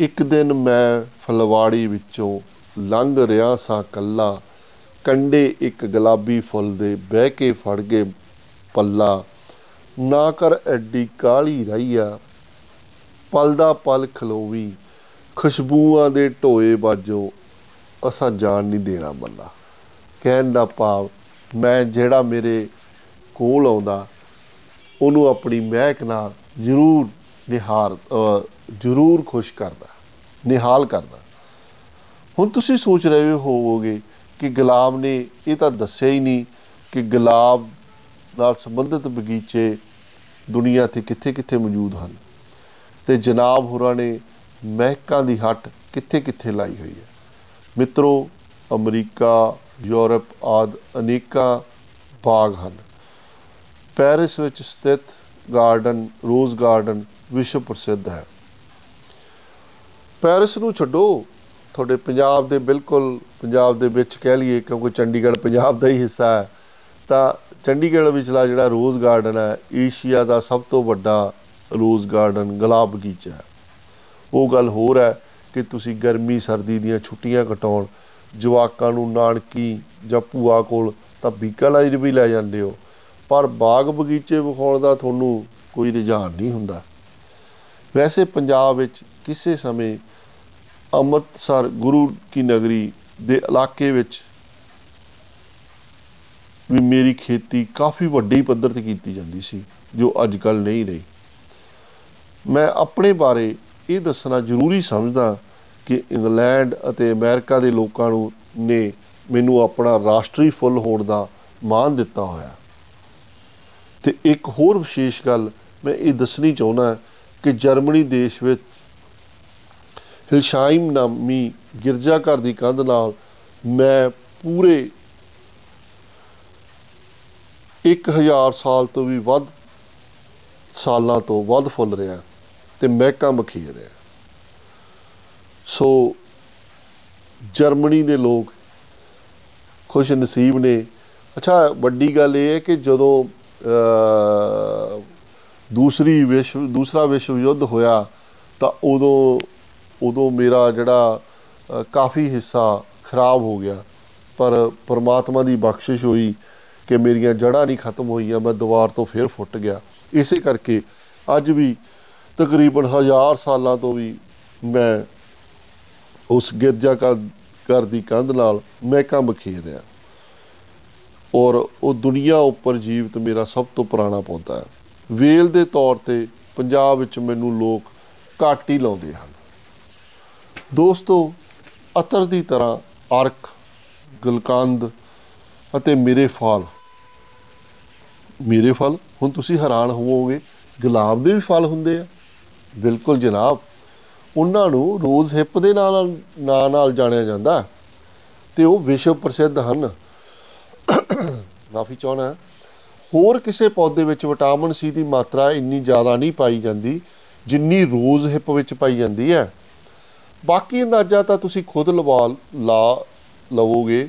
ਇੱਕ ਦਿਨ ਮੈਂ ਫਲਵਾੜੀ ਵਿੱਚੋਂ ਲੰਘ ਰਿਹਾ ਸਾਂ ਕੱਲਾ ਕੰਡੇ ਇੱਕ ਗੁਲਾਬੀ ਫੁੱਲ ਦੇ ਬਹਿ ਕੇ ਫੜ ਕੇ ਪੱਲਾ, ਨਾ ਕਰ ਐਡੀ ਕਾਲੀ ਰਹੀਆ, ਪਲ ਦਾ ਪਲ ਖਲੋਵੀ, ਖੁਸ਼ਬੂਆਂ ਦੇ ਢੋਏ ਬਾਜੋ ਅਸਾਂ ਜਾਣ ਨਹੀਂ ਦੇਣਾ ਬੰਦਾ ਕਹਿਣ ਦਾ ਭਾਵ ਮੈਂ ਜਿਹੜਾ ਮੇਰੇ ਕੋਲ ਆਉਂਦਾ ਉਹਨੂੰ ਆਪਣੀ ਮਹਿਕ ਨਾਲ ਜ਼ਰੂਰ ਨਿਹਾਰ ਅ, ਜ਼ਰੂਰ ਖੁਸ਼ ਕਰਦਾ ਨਿਹਾਲ ਕਰਦਾ। ਹੁਣ ਤੁਸੀਂ ਸੋਚ ਰਹੇ ਹੋਵੋਗੇ ਕਿ ਗੁਲਾਬ ਨੇ ਇਹ ਤਾਂ ਦੱਸਿਆ ਹੀ ਨਹੀਂ ਕਿ ਗੁਲਾਬ ਨਾਲ ਸੰਬੰਧਿਤ ਬਗੀਚੇ ਦੁਨੀਆ ਤੇ ਕਿੱਥੇ ਕਿੱਥੇ ਮੌਜੂਦ ਹਨ। ਤੇ ਜਨਾਬ ਹੋਰਾਂ ਨੇ ਮਹਿਕਾਂ ਦੀ ਹੱਟ ਕਿੱਥੇ ਕਿੱਥੇ ਲਾਈ ਹੋਈ ਹੈ। ਮਿੱਤਰੋ ਅਮਰੀਕਾ ਯੂਰਪ ਆਦ ਅਨੇਕਾਂ ਬਾਗ ਹਨ। ਪੈਰਿਸ ਵਿੱਚ ਸਥਿਤ ਗਾਰਡਨ, ਰੋਜ਼ ਗਾਰਡਨ ਵਿਸ਼ਵ ਪ੍ਰਸਿੱਧ ਹੈ। ਪੈਰਿਸ ਨੂੰ ਛੱਡੋ। ਤੁਹਾਡੇ ਪੰਜਾਬ ਦੇ ਬਿਲਕੁਲ ਪੰਜਾਬ ਦੇ ਵਿੱਚ ਕਹਿ ਲਈਏ, ਕਿਉਂਕਿ ਚੰਡੀਗੜ੍ਹ ਪੰਜਾਬ ਦਾ ਹੀ ਹਿੱਸਾ ਹੈ, ਤਾਂ ਚੰਡੀਗੜ੍ਹ ਵਿਚਲਾ ਜਿਹੜਾ ਰੋਜ਼ ਗਾਰਡਨ ਹੈ, ਏਸ਼ੀਆ ਦਾ ਸਭ ਤੋਂ ਵੱਡਾ ਰੋਜ਼ ਗਾਰਡਨ ਗੁਲਾਬ ਬਗੀਚਾ ਹੈ। ਉਹ ਗੱਲ ਹੋਰ ਹੈ ਕਿ ਤੁਸੀਂ ਗਰਮੀ, ਸਰਦੀ ਦੀਆਂ ਛੁੱਟੀਆਂ ਕਟਾਉਣ, ਜਵਾਕਾਂ ਨੂੰ ਨਾਨਕੀ ਜਾਂ ਭੂਆ ਕੋਲ ਤਾਂ ਬੀਕਾਲਾਈਜ ਵੀ ਲੈ ਜਾਂਦੇ ਹੋ। ਪਰ ਬਾਗ ਬਗੀਚੇ ਵਿਖਾਉਣ ਦਾ ਤੁਹਾਨੂੰ ਕੋਈ ਰੁਝਾਨ ਨਹੀਂ ਹੁੰਦਾ। ਵੈਸੇ ਪੰਜਾਬ ਵਿੱਚ ਕਿਸੇ ਸਮੇਂ ਅੰਮ੍ਰਿਤਸਰ ਗੁਰੂ ਕੀ ਨਗਰੀ ਦੇ ਇਲਾਕੇ ਵਿੱਚ ਵੀ ਮੇਰੀ ਖੇਤੀ ਕਾਫੀ ਵੱਡੀ ਪੱਧਰ ਤੇ ਕੀਤੀ ਜਾਂਦੀ ਸੀ, ਜੋ ਅੱਜ ਕੱਲ ਨਹੀਂ ਰਹੀ। ਮੈਂ ਆਪਣੇ ਬਾਰੇ ਇਹ ਦੱਸਣਾ ਜ਼ਰੂਰੀ ਸਮਝਦਾ ਕਿ ਇੰਗਲੈਂਡ ਅਤੇ ਅਮਰੀਕਾ ਦੇ ਲੋਕਾਂ ਨੂੰ ਨੇ ਮੈਨੂੰ ਆਪਣਾ ਰਾਸ਼ਟਰੀ ਫੁੱਲ ਹੋਣ ਦਾ ਮਾਣ ਦਿੱਤਾ ਹੋਇਆ। ਤੇ ਇੱਕ ਹੋਰ ਵਿਸ਼ੇਸ਼ ਗੱਲ ਮੈਂ ਇਹ ਦੱਸਣੀ ਚਾਹੁੰਦਾ ਕਿ ਜਰਮਨੀ ਦੇਸ਼ ਵਿੱਚ ਹਿਲਸ਼ਾਈਮ ਨਾਮੀ ਗਿਰਜਾਘਰ ਦੀ ਕੰਧ ਨਾਲ ਮੈਂ ਪੂਰੇ 1000 ਸਾਲ ਤੋਂ ਵੀ ਵੱਧ ਸਾਲਾਂ ਤੋਂ ਵੱਧ ਫੁੱਲ ਰਿਹਾ ਤੇ ਮਹਿਕਾਂ ਬਖੇਰ ਰਿਹਾ। ਸੋ ਜਰਮਨੀ ਦੇ ਲੋਕ ਖੁਸ਼ ਨਸੀਬ ਨੇ। ਅੱਛਾ ਵੱਡੀ ਗੱਲ ਇਹ ਹੈ ਕਿ ਜਦੋਂ ਅ, ਦੂਸਰੀ ਵਿਸ਼ਵ ਦੂਸਰਾ ਵਿਸ਼ਵ ਯੁੱਧ ਹੋਇਆ ਤਾਂ ਉਦੋਂ ਉਦੋਂ ਮੇਰਾ ਜਿਹੜਾ ਅ, ਕਾਫੀ ਹਿੱਸਾ ਖਰਾਬ ਹੋ ਗਿਆ। ਪਰ ਪਰਮਾਤਮਾ ਦੀ ਬਖਸ਼ਿਸ਼ ਹੋਈ ਕਿ ਮੇਰੀਆਂ ਜੜ੍ਹਾਂ ਨਹੀਂ ਖਤਮ ਹੋਈਆਂ ਮੈਂ ਦੁਬਾਰ ਤੋਂ ਫਿਰ ਫੁੱਟ ਗਿਆ। ਇਸੇ ਕਰਕੇ ਅੱਜ ਵੀ ਤਕਰੀਬਨ ਹਜ਼ਾਰ ਸਾਲਾਂ ਤੋਂ ਵੀ ਮੈਂ ਉਸ ਗਿਰਜਾ ਘਰ ਘਰ ਦੀ ਕੰਧ ਨਾਲ ਮਹਿਕਾਂ ਬਖੇਰ ਰਿਹਾ। ਔਰ ਉਹ ਦੁਨੀਆ ਉੱਪਰ ਜੀਵਤ ਮੇਰਾ ਸਭ ਤੋਂ ਪੁਰਾਣਾ ਪੌਦਾ ਹੈ। ਵੇਲ ਦੇ ਤੌਰ ਤੇ ਪੰਜਾਬ ਵਿੱਚ ਮੈਨੂੰ ਲੋਕ ਘੱਟ ਹੀ ਲਾਉਂਦੇ ਹਨ। ਦੋਸਤੋ, ਅਤਰ ਦੀ ਤਰ੍ਹਾਂ ਅਰਕ, ਗੁਲਕੰਦ ਅਤੇ ਮੇਰੇ ਫਲ। ਮੇਰੇ ਫਲ? ਹੁਣ ਤੁਸੀਂ ਹੈਰਾਨ ਹੋਵੋਗੇ, ਗੁਲਾਬ ਦੇ ਵੀ ਫਲ ਹੁੰਦੇ ਆ। ਬਿਲਕੁਲ ਜਨਾਬ, ਉਹਨਾਂ ਨੂੰ ਰੋਜ਼ ਹਿੱਪ ਦੇ ਨਾਂ ਨਾਲ ਨਾਂ ਨਾਲ ਜਾਣਿਆ ਜਾਂਦਾ ਹੈ। ਤੇ ਉਹ ਵਿਸ਼ਵ ਪ੍ਰਸਿੱਧ ਹਨ। ਮਾਫੀ ਚਾਹਣਾ ਹੋਰ ਕਿਸੇ ਪੌਦੇ ਵਿੱਚ ਵਿਟਾਮਿਨ ਸੀ ਦੀ ਮਾਤਰਾ ਇੰਨੀ ਜ਼ਿਆਦਾ ਨਹੀਂ ਪਾਈ ਜਾਂਦੀ, ਜਿੰਨੀ ਰੋਜ਼ ਹਿੱਪ ਵਿੱਚ ਪਾਈ ਜਾਂਦੀ ਹੈ। ਬਾਕੀ ਅੰਦਾਜ਼ਾ ਤਾਂ ਤੁਸੀਂ ਖੁਦ ਲਵਾ ਲਾ ਲਵੋਗੇ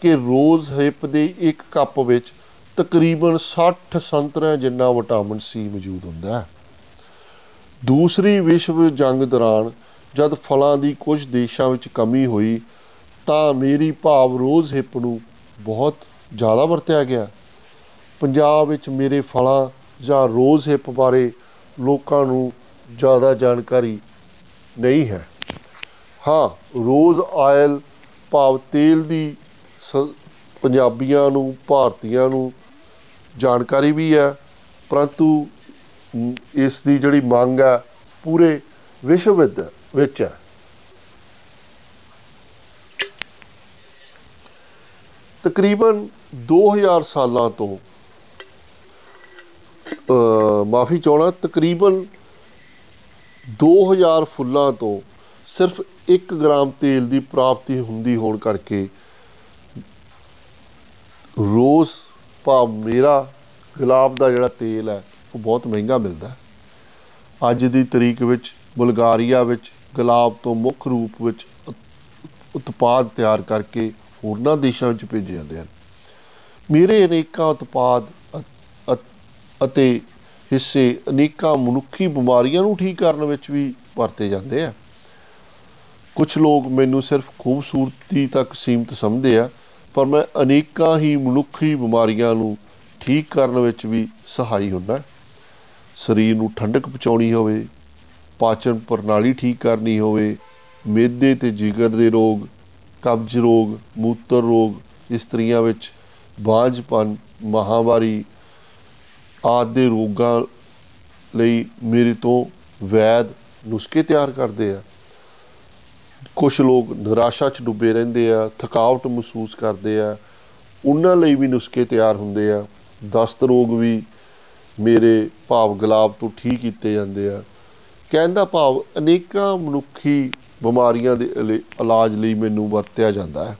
ਕਿ ਰੋਜ਼ ਹਿੱਪ ਦੇ ਇੱਕ ਕੱਪ ਵਿੱਚ ਤਕਰੀਬਨ 60 ਸੰਤਰਿਆਂ ਜਿੰਨਾ ਵਿਟਾਮਿਨ ਸੀ ਮੌਜੂਦ ਹੁੰਦਾ ਹੈ। ਦੂਸਰੀ ਵਿਸ਼ਵ ਜੰਗ ਦੌਰਾਨ ਜਦ ਫਲਾਂ ਦੀ ਕੁਝ ਦੇਸ਼ਾਂ ਵਿੱਚ ਕਮੀ ਹੋਈ, ਤਾਂ ਮੇਰੀ ਭਾਵ ਰੋਜ਼ ਹਿੱਪ ਨੂੰ ਬਹੁਤ ਜ਼ਿਆਦਾ ਵਰਤਿਆ ਗਿਆ। ਪੰਜਾਬ ਵਿੱਚ ਮੇਰੇ ਫਲਾਂ ਜਾਂ ਰੋਜ਼ ਹਿੱਪ ਬਾਰੇ ਲੋਕਾਂ ਨੂੰ ਜ਼ਿਆਦਾ ਜਾਣਕਾਰੀ ਨਹੀਂ ਹੈ। ਹਾਂ ਰੋਜ਼ ਆਇਲ ਭਾਵ ਤੇਲ ਦੀ ਸ- ਪੰਜਾਬੀਆਂ ਨੂੰ ਭਾਰਤੀਆਂ ਨੂੰ ਜਾਣਕਾਰੀ ਵੀ ਹੈ ਪਰੰਤੂ ਮ, ਇਸ ਦੀ ਜਿਹੜੀ ਮੰਗ ਹੈ ਪੂਰੇ ਵਿਸ਼ਵ ਵਿੱਚ ਵਿੱਚ ਹੈ। ਤਕਰੀਬਨ 2000 ਸਾਲਾਂ ਤੋਂ ਮਾਫੀ ਚਾਹਣਾ ਤਕਰੀਬਨ 2000 ਫੁੱਲਾਂ ਤੋਂ ਸਿਰਫ 1 ਗ੍ਰਾਮ ਤੇਲ ਦੀ ਪ੍ਰਾਪਤੀ ਹੁੰਦੀ ਹੋਣ ਕਰਕੇ ਰੋਜ਼ ਭਾਵ ਮੇਰਾ ਗੁਲਾਬ ਦਾ ਜਿਹੜਾ ਤੇਲ ਹੈ, ਉਹ ਬਹੁਤ ਮਹਿੰਗਾ ਮਿਲਦਾ ਹੈ। ਅੱਜ ਦੀ ਤਰੀਕ ਵਿੱਚ ਬੁਲਗਾਰੀਆ ਵਿੱਚ ਗੁਲਾਬ ਤੋਂ ਮੁੱਖ ਰੂਪ ਵਿੱਚ ਉਤ- ਉਤਪਾਦ ਤਿਆਰ ਕਰਕੇ ਹੋਰਨਾਂ ਦੇਸ਼ਾਂ ਵਿੱਚ ਭੇਜੇ ਜਾਂਦੇ ਹਨ। ਮੇਰੇ ਅਨੇਕਾਂ ਉਤਪਾਦ ਅ- ਅ- ਅਤੇ ਹਿੱਸੇ ਅਨੇਕਾਂ ਮਨੁੱਖੀ ਬਿਮਾਰੀਆਂ ਨੂੰ ਠੀਕ ਕਰਨ ਵਿੱਚ ਵੀ ਵਰਤੇ ਜਾਂਦੇ ਆ। ਕੁਝ ਲੋਕ ਮੈਨੂੰ ਸਿਰਫ ਖੂਬਸੂਰਤੀ ਤੱਕ ਸੀਮਿਤ ਸਮਝਦੇ ਆ, ਪਰ ਮੈਂ ਅਨੇਕਾਂ ਹੀ ਮਨੁੱਖੀ ਬਿਮਾਰੀਆਂ ਨੂੰ ਠੀਕ ਕਰਨ ਵਿੱਚ ਵੀ ਸਹਾਈ ਹੁੰਦਾ। ਸਰੀਰ ਨੂੰ ਠੰਡਕ ਪਹੁੰਚਾਉਣੀ ਹੋਵੇ, ਪਾਚਨ ਪ੍ਰਣਾਲੀ ਠੀਕ ਕਰਨੀ ਹੋਵੇ ਮਿਹਦੇ ਤੇ ਜਿਗਰ ਦੇ ਰੋਗ ਕਬਜ਼ ਰੋਗ, ਮੂਤਰ ਰੋਗ ਇਸਤਰੀਆਂ ਵਿੱਚ ਬਾਂਝਪਨ ਮਹਾਵਾਰੀ ਆਦਿ ਦੇ ਰੋਗਾਂ ਲਈ ਮੇਰੇ ਤੋਂ ਵੈਦ ਨੁਸਖੇ ਤਿਆਰ ਕਰਦੇ ਆ। ਕੁਝ ਲੋਕ ਨਿਰਾਸ਼ਾ 'ਚ ਡੁੱਬੇ ਰਹਿੰਦੇ ਆ, ਥਕਾਵਟ ਮਹਿਸੂਸ ਕਰਦੇ ਆ। ਉਹਨਾਂ ਲਈ ਵੀ ਨੁਸਖੇ ਤਿਆਰ ਹੁੰਦੇ ਆ। ਦਸਤ ਰੋਗ ਵੀ ਮੇਰੇ ਭਾਵ ਗੁਲਾਬ ਤੋਂ ਠੀਕ ਕੀਤੇ ਜਾਂਦੇ ਆ। ਕਹਿਣ ਦਾ ਭਾਵ ਅਨੇਕਾਂ ਮਨੁੱਖੀ ਬਿਮਾਰੀਆਂ ਦੇ ਇਲਾਜ ਲਈ ਮੈਨੂੰ ਵਰਤਿਆ ਜਾਂਦਾ ਹੈ।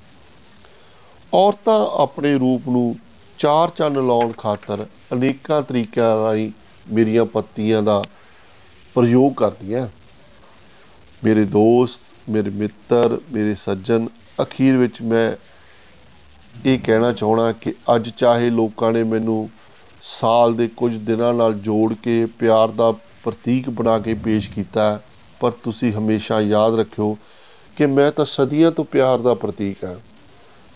ਔਰਤਾਂ ਆਪਣੇ ਰੂਪ ਨੂੰ ਚਾਰ ਚੰਨ ਲਾਉਣ ਖਾਤਰ ਅਨੇਕਾਂ ਤਰੀਕਿਆਂ ਰਾਹੀਂ ਮੇਰੀਆਂ ਪੱਤੀਆਂ ਦਾ ਪ੍ਰਯੋਗ ਕਰਦੀਆਂ ਮੇਰੇ ਦੋਸਤ, ਮੇਰੇ ਮਿੱਤਰ, ਮੇਰੇ ਸੱਜਣ, ਅਖੀਰ ਵਿੱਚ ਮੈਂ ਇਹ ਕਹਿਣਾ ਚਾਹਣਾ ਕਿ ਅੱਜ ਚਾਹੇ ਲੋਕਾਂ ਨੇ ਮੈਨੂੰ ਸਾਲ ਦੇ ਕੁਝ ਦਿਨਾਂ ਨਾਲ ਜੋੜ ਕੇ ਪਿਆਰ ਦਾ ਪ੍ਰਤੀਕ ਬਣਾ ਕੇ ਪੇਸ਼ ਕੀਤਾ, ਪਰ ਤੁਸੀਂ ਹਮੇਸ਼ਾ ਯਾਦ ਰੱਖਿਓ ਕਿ ਮੈਂ ਤਾਂ ਸਦੀਆਂ ਤੋਂ ਪਿਆਰ ਦਾ ਪ੍ਰਤੀਕ ਹਾਂ।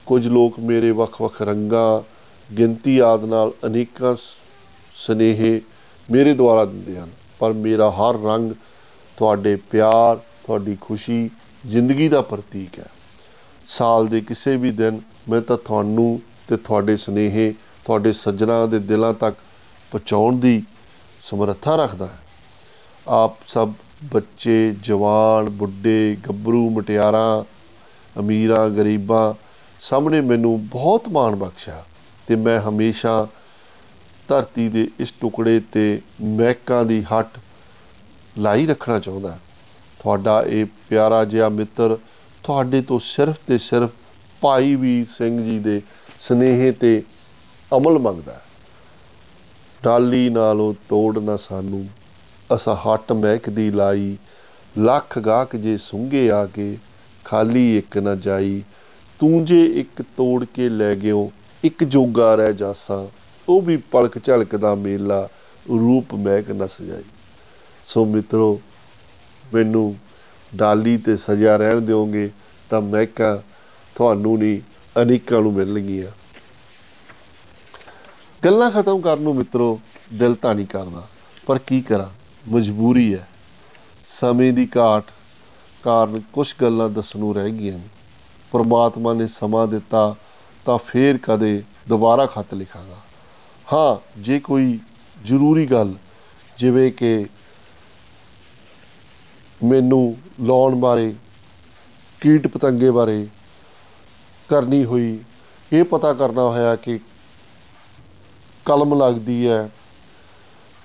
ਕੁਝ ਲੋਕ ਮੇਰੇ ਵੱਖ-ਵੱਖ ਰੰਗਾਂ, ਗਿਣਤੀ ਆਦ ਨਾਲ ਅਨੇਕਾਂ ਸਨੇਹੇ ਮੇਰੇ ਦੁਆਰਾ ਦਿੰਦੇ ਹਨ, ਪਰ ਮੇਰਾ ਹਰ ਰੰਗ ਤੁਹਾਡੇ ਪਿਆਰ, ਤੁਹਾਡੀ ਖੁਸ਼ੀ, ਜ਼ਿੰਦਗੀ ਦਾ ਪ੍ਰਤੀਕ ਹੈ। ਸਾਲ ਦੇ ਕਿਸੇ ਵੀ ਦਿਨ ਮੈਂ ਤਾਂ ਤੁਹਾਨੂੰ ਤੇ ਤੁਹਾਡੇ ਸਨੇਹੇ, ਤੁਹਾਡੇ ਸੱਜਣਾ ਦੇ ਦਿਲਾਂ ਤੱਕ ਪਹੁੰਚਾਉਣ ਦੀ ਸਮਰੱਥਾ ਰੱਖਦਾ ਹੈ। ਆਪ ਸਭ ਬੱਚੇ, ਜਵਾਨ, ਬੁੱਢੇ, ਗੱਭਰੂ, ਮਟਿਆਰਾਂ, ਅਮੀਰਾਂ, ਗਰੀਬਾਂ ਸਾਹਮਣੇ ਮੈਨੂੰ ਬਹੁਤ ਮਾਣ ਬਖਸ਼ਿਆ ਤੇ ਮੈਂ ਹਮੇਸ਼ਾ ਧਰਤੀ ਦੇ ਇਸ ਟੁਕੜੇ ਤੇ ਮਹਿਕਾਂ ਦੀ ਹੱਟ ਲਾਈ ਰੱਖਣਾ ਚਾਹੁੰਦਾ ਤੁਹਾਡਾ ਇਹ ਪਿਆਰਾ ਜਿਹਾ ਮਿੱਤਰ ਤੁਹਾਡੇ ਤੋਂ ਸਿਰਫ ਤੇ ਸਿਰਫ ਭਾਈ ਵੀਰ ਸਿੰਘ ਜੀ ਦੇ ਸਨੇਹ ਤੇ ਅਮਲ ਮੰਗਦਾ ਹੈ। ਡਾਲੀ ਨਾਲੋਂ ਤੋੜ ਨਾ ਸਾਨੂੰ ਅਸਾ ਹੱਟ ਮਹਿਕਦੀ ਲਾਈ, ਲੱਖ ਗਾਹਕ ਜੇ ਸੁੰਗੇ ਆ ਕੇ, ਖਾਲੀ ਇੱਕ ਨਾ ਜਾਈ। ਤੂੰ ਜੇ ਇੱਕ ਤੋੜ ਕੇ ਲੈ ਗਿਓ, ਇੱਕ ਜੋਗਾ ਰਹਿ ਜਾਸਾ, ਉਹ ਵੀ ਪਲਕ ਝਲਕ ਦਾ ਮੇਲਾ, ਰੂਪ ਮਹਿਕ ਨਾ ਸਜਾਈ ਸੋ ਮਿੱਤਰੋ, ਮੈਨੂੰ ਡਾਲੀ ਤੇ ਸਜਾ ਰਹਿਣ ਦਿਓਗੇ, ਤਾਂ ਮਹਿਕਾਂ ਤੁਹਾਨੂੰ ਨਹੀਂ ਅਨੇਕਾਂ ਨੂੰ ਮਿਲਣਗੀਆਂ। ਗੱਲਾਂ ਖਤਮ ਕਰਨ ਨੂੰ ਮਿੱਤਰੋ, ਦਿਲ ਤਾਂ ਨਹੀਂ ਕਰਦਾ, ਪਰ ਕੀ ਕਰਾਂ? ਮਜਬੂਰੀ ਹੈ। ਸਮੇਂ ਦੀ ਘਾਟ ਕਾਰਨ ਕੁਝ ਗੱਲਾਂ ਦੱਸਣ ਨੂੰ ਰਹਿ ਗਈਆਂ ਨੇ। ਪਰਮਾਤਮਾ ਨੇ ਸਮਾਂ ਦਿੱਤਾ ਤਾਂ ਫੇਰ ਕਦੇ ਦੁਬਾਰਾ ਖਤ ਲਿਖਾਂਗਾ। ਹਾਂ, ਜੇ ਕੋਈ ਜ਼ਰੂਰੀ ਗੱਲ, ਜਿਵੇਂ ਕਿ ਮੈਨੂੰ ਲਾਉਣ ਬਾਰੇ, ਕੀਟ ਪਤੰਗੇ ਬਾਰੇ ਕਰਨੀ ਹੋਈ, ਇਹ ਪਤਾ ਕਰਨਾ ਹੋਇਆ ਕਿ ਕਲਮ ਲੱਗਦੀ ਹੈ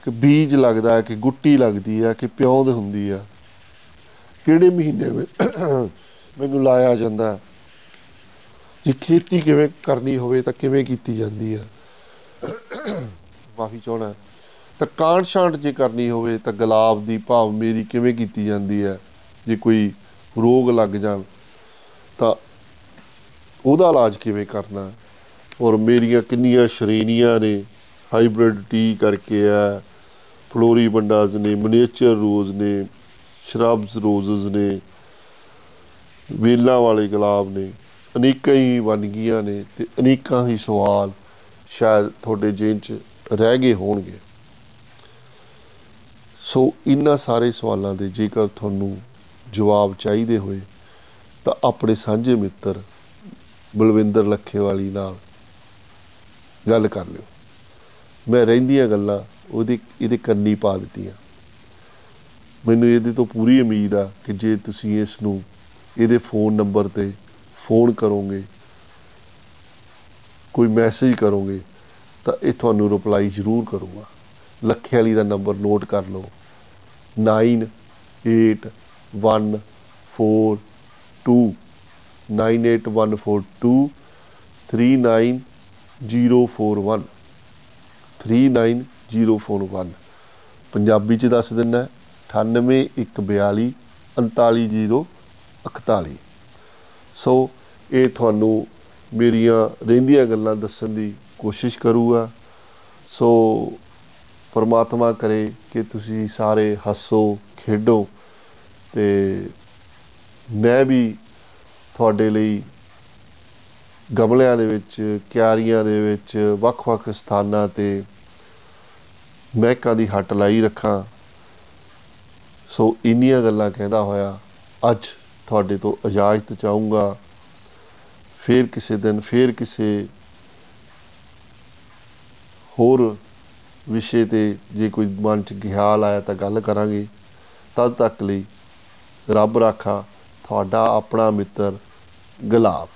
ਕਿ ਬੀਜ ਲੱਗਦਾ ਹੈ ਕਿ ਗੁੱਟੀ ਲੱਗਦੀ ਹੈ ਕਿ ਪਿਉਂਦ ਹੁੰਦੀ ਹੈ। ਕਿਹੜੇ ਮਹੀਨੇ ਵਿੱਚ ਮੈਨੂੰ ਲਾਇਆ ਜਾਂਦਾ ਜੇ ਖੇਤੀ ਕਿਵੇਂ ਕਰਨੀ ਹੋਵੇ ਤਾਂ ਕਿਵੇਂ ਕੀਤੀ ਜਾਂਦੀ ਹੈ? ਮਾਫੀ ਚਾਹਣਾ ਤਾਂ ਕਾਂਡ ਛਾਂਟ ਜੇ ਕਰਨੀ ਹੋਵੇ ਤਾਂ ਗੁਲਾਬ ਦੀ ਭਾਵ ਮੇਰੀ ਕਿਵੇਂ ਕੀਤੀ ਜਾਂਦੀ ਹੈ? ਜੇ ਕੋਈ ਰੋਗ ਲੱਗ ਜਾਣ ਤਾਂ ਉਹਦਾ ਇਲਾਜ ਕਿਵੇਂ ਕਰਨਾ ਔਰ ਮੇਰੀਆਂ ਕਿੰਨੀਆਂ ਸ਼੍ਰੇਣੀਆਂ ਨੇ, ਹਾਈਬ੍ਰਿਡ ਟੀ ਕਰਕੇ ਆ ਫਲੋਰੀ ਬੰਡਾਜ਼ ਨੇ ਮਨੀਏਚਰ ਰੋਜ਼ ਨੇ ਸ਼ਰਬਸ ਰੋਜ਼ਸ ਨੇ, ਵੇਲਾਂ ਵਾਲੇ ਗੁਲਾਬ ਨੇ, ਅਨੇਕਾਂ ਹੀ ਵੰਨਗੀਆਂ ਨੇ ਤੇ ਅਨੇਕਾਂ ਹੀ ਸਵਾਲ ਸ਼ਾਇਦ ਤੁਹਾਡੇ ਜੇਨ 'ਚ ਰਹਿ ਗਏ ਹੋਣਗੇ। ਸੋ ਇਨ੍ਹਾਂ ਸਾਰੇ ਸਵਾਲਾਂ ਦੇ ਜੇਕਰ ਤੁਹਾਨੂੰ ਜਵਾਬ ਚਾਹੀਦੇ ਹੋਏ, ਤਾਂ ਆਪਣੇ ਸਾਂਝੇ ਮਿੱਤਰ ਬਲਵਿੰਦਰ ਲੱਖੇਵਾਲੀ ਨਾਲ ਗੱਲ ਕਰ ਲਿਓ। ਮੈਂ ਰਹਿੰਦੀਆਂ ਗੱਲਾਂ ਉਹਦੇ ਇਹਦੇ ਕੰਨੀ ਪਾ ਦਿੱਤੀਆਂ ਮੈਨੂੰ ਇਹਦੇ ਤੋਂ ਪੂਰੀ ਉਮੀਦ ਆ ਕਿ ਜੇ ਤੁਸੀਂ ਇਸ ਨੂੰ ਇਹਦੇ ਫੋਨ ਨੰਬਰ ਤੇ ਫੋਨ ਕਰੋਗੇ ਕੋਈ ਮੈਸੇਜ ਕਰੋਗੇ ਤਾਂ ਇਹ ਤੁਹਾਨੂੰ ਰਿਪਲਾਈ ਜ਼ਰੂਰ ਕਰੂਗਾ ਲੱਖੇ ਵਾਲੀ ਦਾ ਨੰਬਰ ਨੋਟ ਕਰ ਲਓ 9814 98142 39041 39041 ਪੰਜਾਬੀ ਚ ਦੱਸ ਦਿੰਦਾ 98142 39041 ਸੋ ਇਹ ਤੁਹਾਨੂੰ ਮੇਰੀਆਂ ਰਹਿੰਦੀਆਂ ਗੱਲਾਂ ਦੱਸਣ ਦੀ ਕੋਸ਼ਿਸ਼ ਕਰੂਗਾ। ਸੋ ਪਰਮਾਤਮਾ ਕਰੇ ਕਿ ਤੁਸੀਂ ਸਾਰੇ ਹੱਸੋ, ਖੇਡੋ ਤੇ ਮੈਂ ਵੀ ਤੁਹਾਡੇ ਲਈ ਗਮਲਿਆਂ ਦੇ ਵਿੱਚ, ਕਿਆਰੀਆਂ ਦੇ ਵਿੱਚ ਵੱਖ-ਵੱਖ ਸਥਾਨਾਂ ਤੇ ਮਹਿਕਾਂ ਦੀ ਹੱਟ ਲਾਈ ਰੱਖਾਂ। ਸੋ ਇੰਨੀਆਂ ਗੱਲਾਂ ਕਹਿੰਦਾ ਹੋਇਆ, ਅੱਜ ਤੁਹਾਡੇ ਤੋਂ ਇਜਾਜ਼ਤ ਚਾਹੂੰਗਾ। ਫੇਰ ਕਿਸੇ ਦਿਨ, ਫੇਰ ਕਿਸੇ ਹੋਰ ਵਿਸ਼ੇ ਤੇ ਜੇ ਕੋਈ ਮਨ ਚ ਖਿਆਲ ਆਇਆ ਤਾਂ ਗੱਲ ਕਰਾਂਗੇ। ਤਦ ਤੱਕ ਲਈ ਰੱਬ ਰਾਖਾ, ਤੁਹਾਡਾ ਆਪਣਾ ਮਿੱਤਰ ਗੁਲਾਬ।